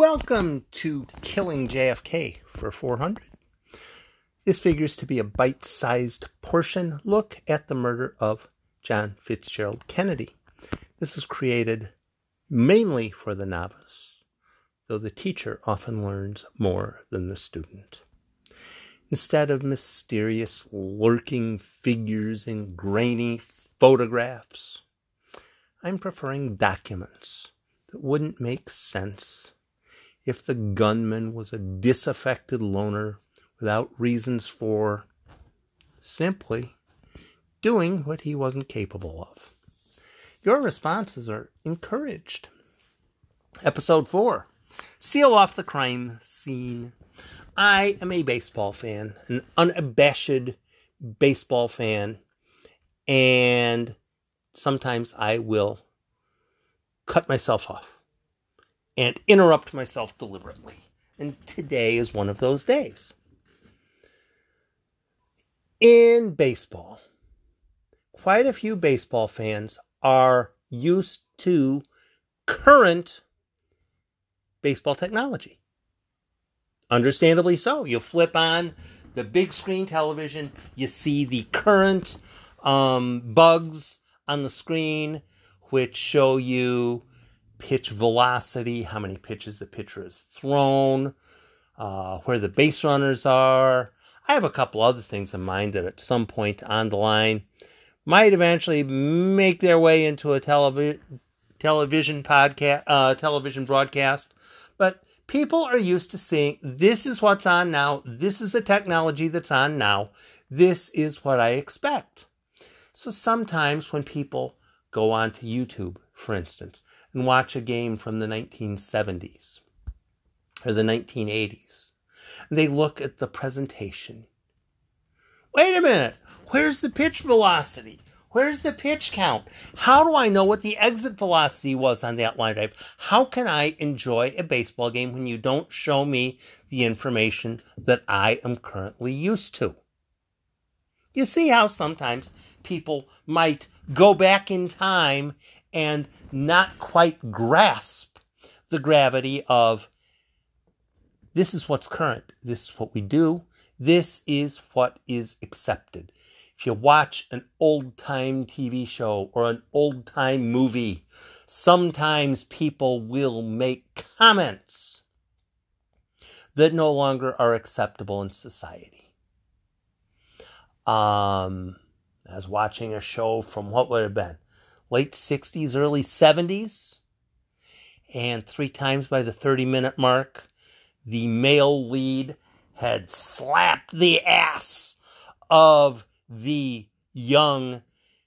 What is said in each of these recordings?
Welcome to Killing JFK for 400. This figures to be a bite sized portion look at the murder of John Fitzgerald Kennedy. This is created mainly for the novice, though the teacher often learns more than the student. Instead of mysterious lurking figures and grainy photographs, I'm preferring documents that wouldn't make sense if the gunman was a disaffected loner without reasons for simply doing what he wasn't capable of. Your responses are encouraged. Episode 4 Seal off the crime scene. I am a baseball fan, an unabashed baseball fan, and sometimes I will cut myself off and interrupt myself deliberately. And today is one of those days. In baseball, quite a few baseball fans are used to current baseball technology. Understandably so. You flip on the big screen television, you see the current um, bugs on the screen, which show you pitch velocity, how many pitches the pitcher has thrown, uh, where the base runners are. I have a couple other things in mind that at some point on the line might eventually make their way into a televi- television podcast, uh, television broadcast. But people are used to seeing this is what's on now. This is the technology that's on now. This is what I expect. So sometimes when people go onto YouTube, for instance, and watch a game from the 1970s or the 1980s. And they look at the presentation. Wait a minute. Where's the pitch velocity? Where's the pitch count? How do I know what the exit velocity was on that line drive? How can I enjoy a baseball game when you don't show me the information that I am currently used to? You see how sometimes people might go back in time and not quite grasp the gravity of this is what's current, this is what we do, this is what is accepted. If you watch an old time TV show or an old time movie, sometimes people will make comments that no longer are acceptable in society. Um, I was watching a show from what would have been late 60s, early 70s. And three times by the 30 minute mark, the male lead had slapped the ass of the young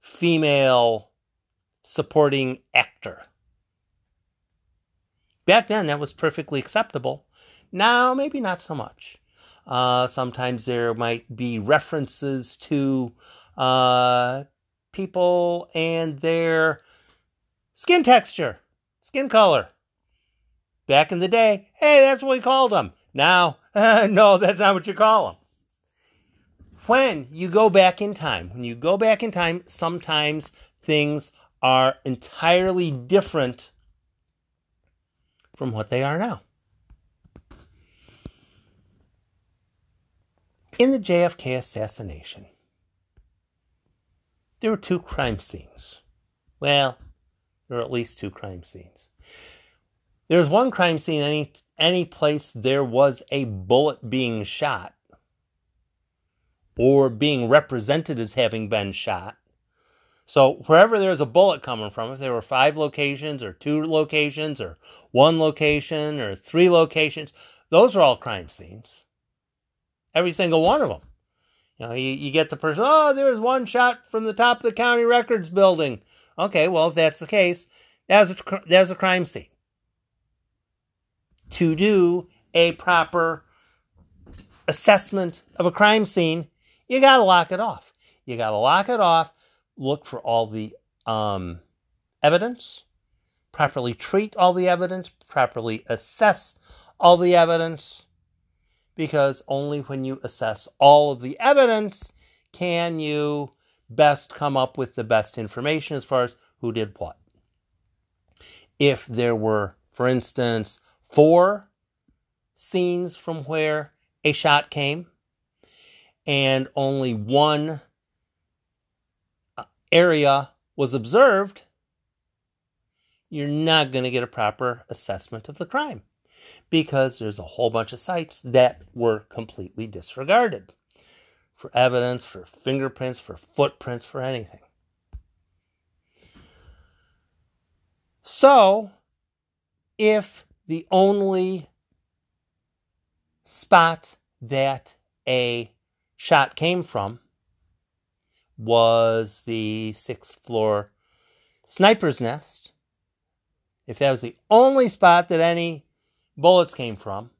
female supporting actor. Back then, that was perfectly acceptable. Now, maybe not so much. Uh, sometimes there might be references to uh, people and their skin texture, skin color. Back in the day, hey, that's what we called them. Now, uh, no, that's not what you call them. When you go back in time, when you go back in time, sometimes things are entirely different from what they are now. In the JFK assassination, there were two crime scenes. Well, there were at least two crime scenes. There was one crime scene any any place there was a bullet being shot or being represented as having been shot. So wherever there's a bullet coming from, if there were five locations or two locations or one location or three locations, those are all crime scenes. Every single one of them. You know, you, you get the person, oh, there's one shot from the top of the county records building. Okay, well, if that's the case, that was a, a crime scene. To do a proper assessment of a crime scene, you got to lock it off. You got to lock it off, look for all the um, evidence, properly treat all the evidence, properly assess all the evidence, because only when you assess all of the evidence can you best come up with the best information as far as who did what. If there were, for instance, four scenes from where a shot came and only one uh, area was observed, you're not going to get a proper assessment of the crime because there's a whole bunch of sites that were completely disregarded for evidence, for fingerprints, for footprints, for anything. So, if the only spot that a shot came from was the sixth floor sniper's nest, if that was the only spot that any bullets came from,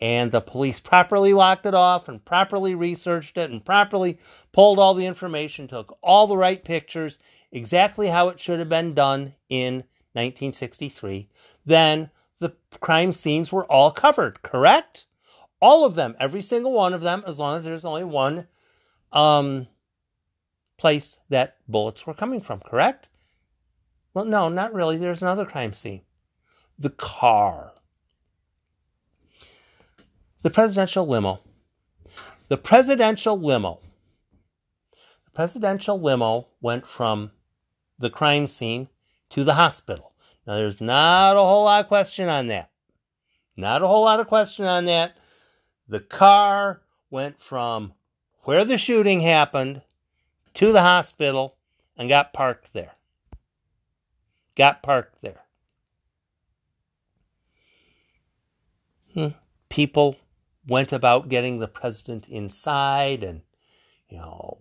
and the police properly locked it off and properly researched it and properly pulled all the information, took all the right pictures, exactly how it should have been done in 1963, then the crime scenes were all covered, correct? All of them, every single one of them, as long as there's only one um, place that bullets were coming from, correct? Well, no, not really. There's another crime scene the car. The presidential limo. The presidential limo. The presidential limo went from the crime scene to the hospital. Now, there's not a whole lot of question on that. Not a whole lot of question on that. The car went from where the shooting happened to the hospital and got parked there. Got parked there. People went about getting the president inside and, you know,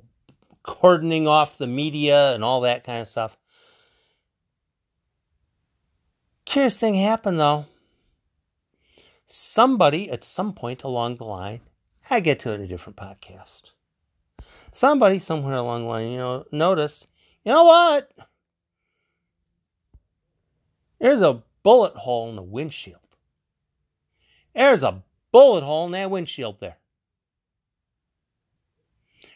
cordoning off the media and all that kind of stuff. Curious thing happened though. Somebody at some point along the line, I get to it in a different podcast. Somebody somewhere along the line, you know, noticed, you know what? There's a bullet hole in the windshield. There's a bullet hole in that windshield there.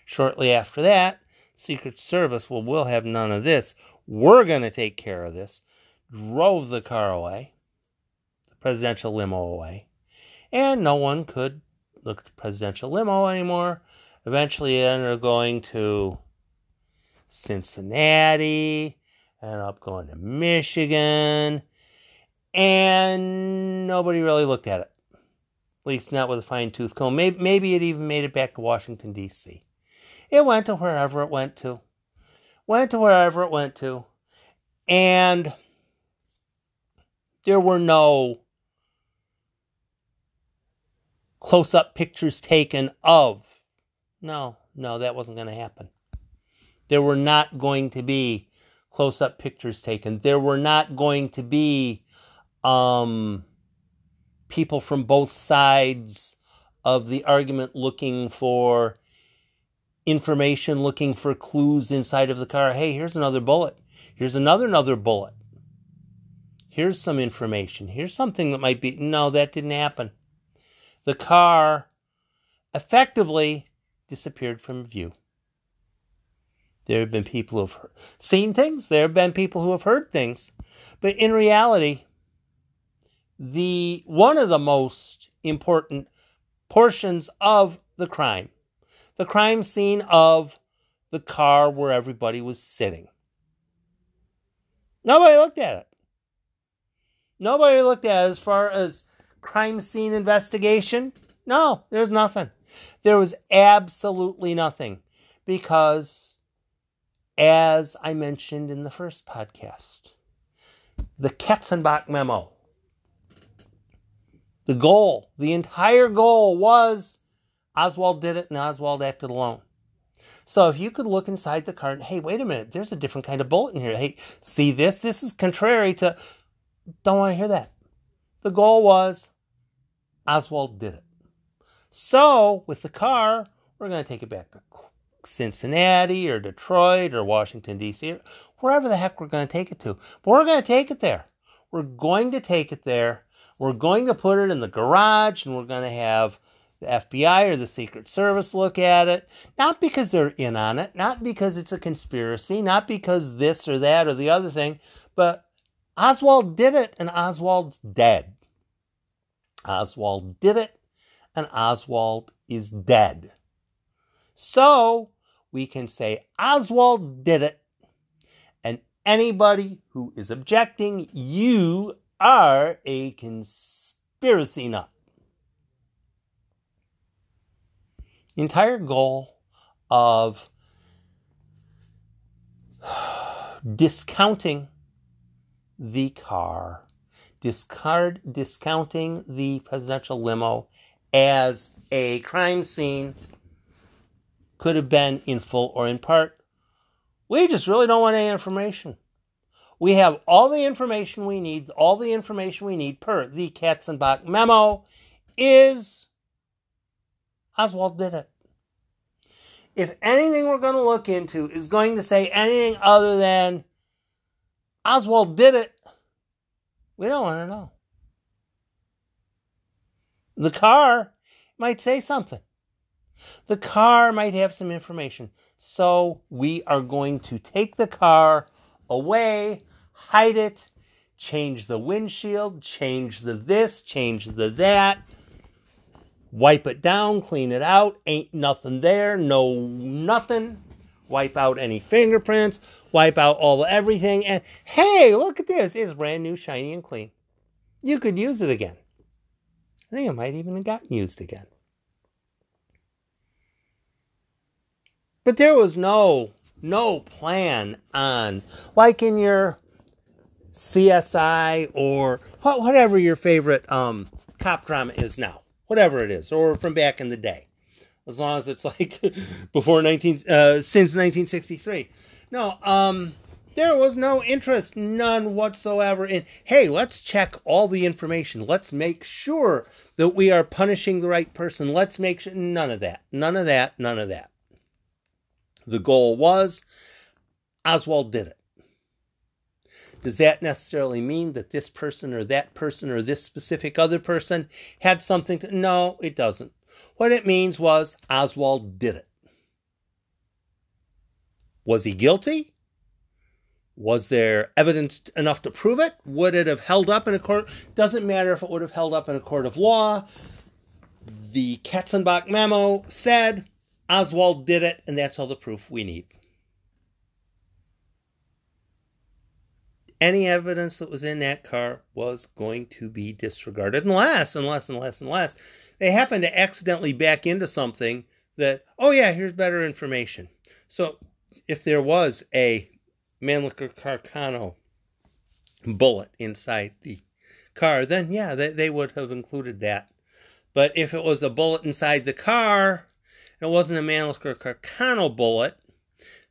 Shortly after that, Secret Service, well, we'll have none of this. We're going to take care of this. Drove the car away, the presidential limo away, and no one could look at the presidential limo anymore. Eventually, it ended up going to Cincinnati, ended up going to Michigan, and nobody really looked at it. At least not with a fine tooth comb. Maybe, maybe it even made it back to Washington, D.C. It went to wherever it went to. Went to wherever it went to. And there were no close up pictures taken of. No, no, that wasn't going to happen. There were not going to be close up pictures taken. There were not going to be um, people from both sides of the argument looking for information, looking for clues inside of the car. Hey, here's another bullet. Here's another another bullet. Here's some information. Here's something that might be no, that didn't happen. The car effectively disappeared from view. There have been people who have seen things, there have been people who have heard things, but in reality, the one of the most important portions of the crime. The crime scene of the car where everybody was sitting. Nobody looked at it. Nobody looked at it as far as crime scene investigation. No there's nothing. There was absolutely nothing because as i mentioned in the first podcast the katzenbach memo the goal, the entire goal was Oswald did it and Oswald acted alone. So if you could look inside the car hey, wait a minute, there's a different kind of bullet in here. Hey, see this? This is contrary to. Don't want to hear that. The goal was Oswald did it. So with the car, we're going to take it back to Cincinnati or Detroit or Washington, D.C., or wherever the heck we're going to take it to. But we're going to take it there. We're going to take it there we're going to put it in the garage and we're going to have the FBI or the Secret Service look at it. Not because they're in on it, not because it's a conspiracy, not because this or that or the other thing, but Oswald did it and Oswald's dead. Oswald did it and Oswald is dead. So we can say Oswald did it. And anybody who is objecting, you are a conspiracy nut. The entire goal of discounting the car, discard discounting the presidential limo as a crime scene could have been in full or in part. We just really don't want any information. We have all the information we need, all the information we need per the Katzenbach memo is Oswald did it. If anything we're going to look into is going to say anything other than Oswald did it, we don't want to know. The car might say something. The car might have some information. So we are going to take the car away, hide it, change the windshield, change the this, change the that, wipe it down, clean it out. Ain't nothing there, no nothing. Wipe out any fingerprints, wipe out all everything, and hey, look at this. It's brand new, shiny, and clean. You could use it again. I think it might even have gotten used again. But there was no no plan on like in your CSI or whatever your favorite um, cop drama is now, whatever it is, or from back in the day, as long as it's like before 19 uh, since 1963. No, um, there was no interest, none whatsoever in, hey, let's check all the information. Let's make sure that we are punishing the right person. Let's make sure, none of that, none of that, none of that. The goal was Oswald did it. Does that necessarily mean that this person or that person or this specific other person had something to? No, it doesn't. What it means was Oswald did it. Was he guilty? Was there evidence enough to prove it? Would it have held up in a court? Doesn't matter if it would have held up in a court of law. The Katzenbach memo said Oswald did it, and that's all the proof we need. Any evidence that was in that car was going to be disregarded unless, unless, unless, unless they happen to accidentally back into something that, oh yeah, here's better information. So if there was a Mannlicher Carcano bullet inside the car, then yeah, they, they would have included that. But if it was a bullet inside the car, it wasn't a Mannlicher Carcano bullet,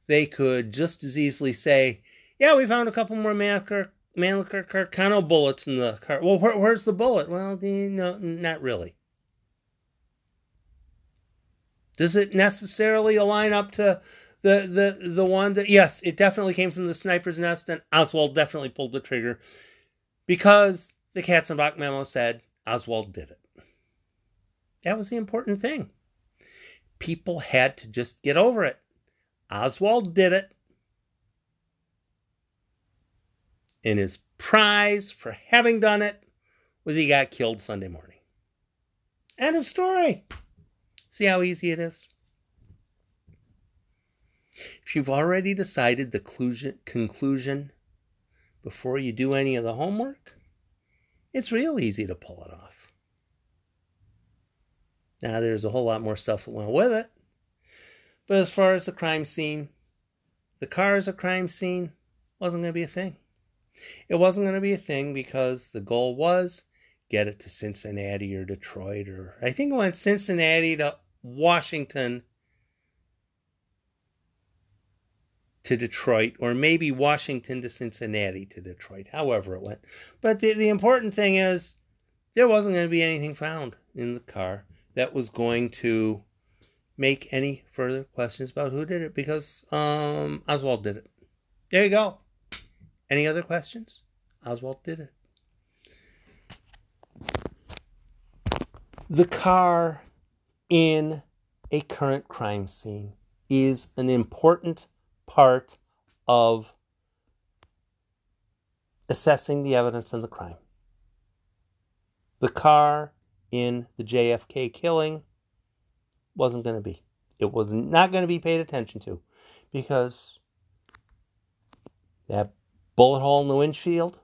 they could just as easily say, yeah, we found a couple more Mannlicher, Mannlicher Carcano bullets in the car. Well, where, where's the bullet? Well, no, not really. Does it necessarily align up to the the the one that yes, it definitely came from the sniper's nest, and Oswald definitely pulled the trigger because the Katzenbach memo said Oswald did it. That was the important thing people had to just get over it. Oswald did it. And his prize for having done it was he got killed Sunday morning. End of story. See how easy it is? If you've already decided the conclusion before you do any of the homework, it's real easy to pull it off. Now, there's a whole lot more stuff that went with it. But as far as the crime scene, the car as a crime scene wasn't going to be a thing. It wasn't going to be a thing because the goal was get it to Cincinnati or Detroit, or I think it went Cincinnati to Washington to Detroit, or maybe Washington to Cincinnati to Detroit, however it went. But the, the important thing is there wasn't going to be anything found in the car that was going to make any further questions about who did it because um, Oswald did it. There you go. Any other questions? Oswald did it. The car in a current crime scene is an important part of assessing the evidence in the crime. The car in the JFK killing wasn't going to be. It was not going to be paid attention to because that bullet hole in the windshield,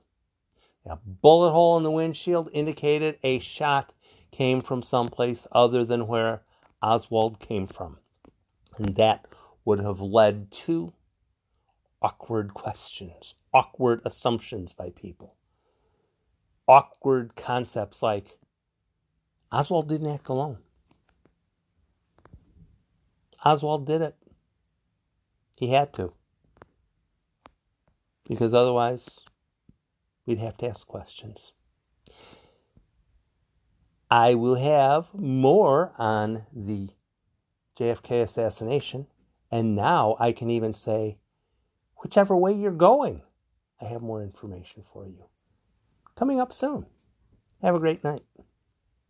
that bullet hole in the windshield indicated a shot came from someplace other than where Oswald came from. And that would have led to awkward questions, awkward assumptions by people, awkward concepts like Oswald didn't act alone. Oswald did it. He had to. Because otherwise, we'd have to ask questions. I will have more on the JFK assassination, and now I can even say, whichever way you're going, I have more information for you. Coming up soon. Have a great night.